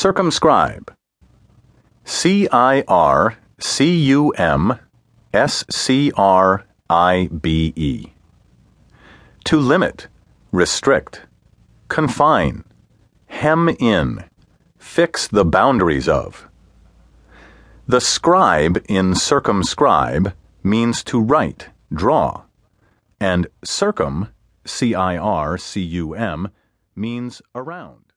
Circumscribe. C I R C U M S C R I B E. To limit, restrict, confine, hem in, fix the boundaries of. The scribe in circumscribe means to write, draw, and circum, C I R C U M, means around.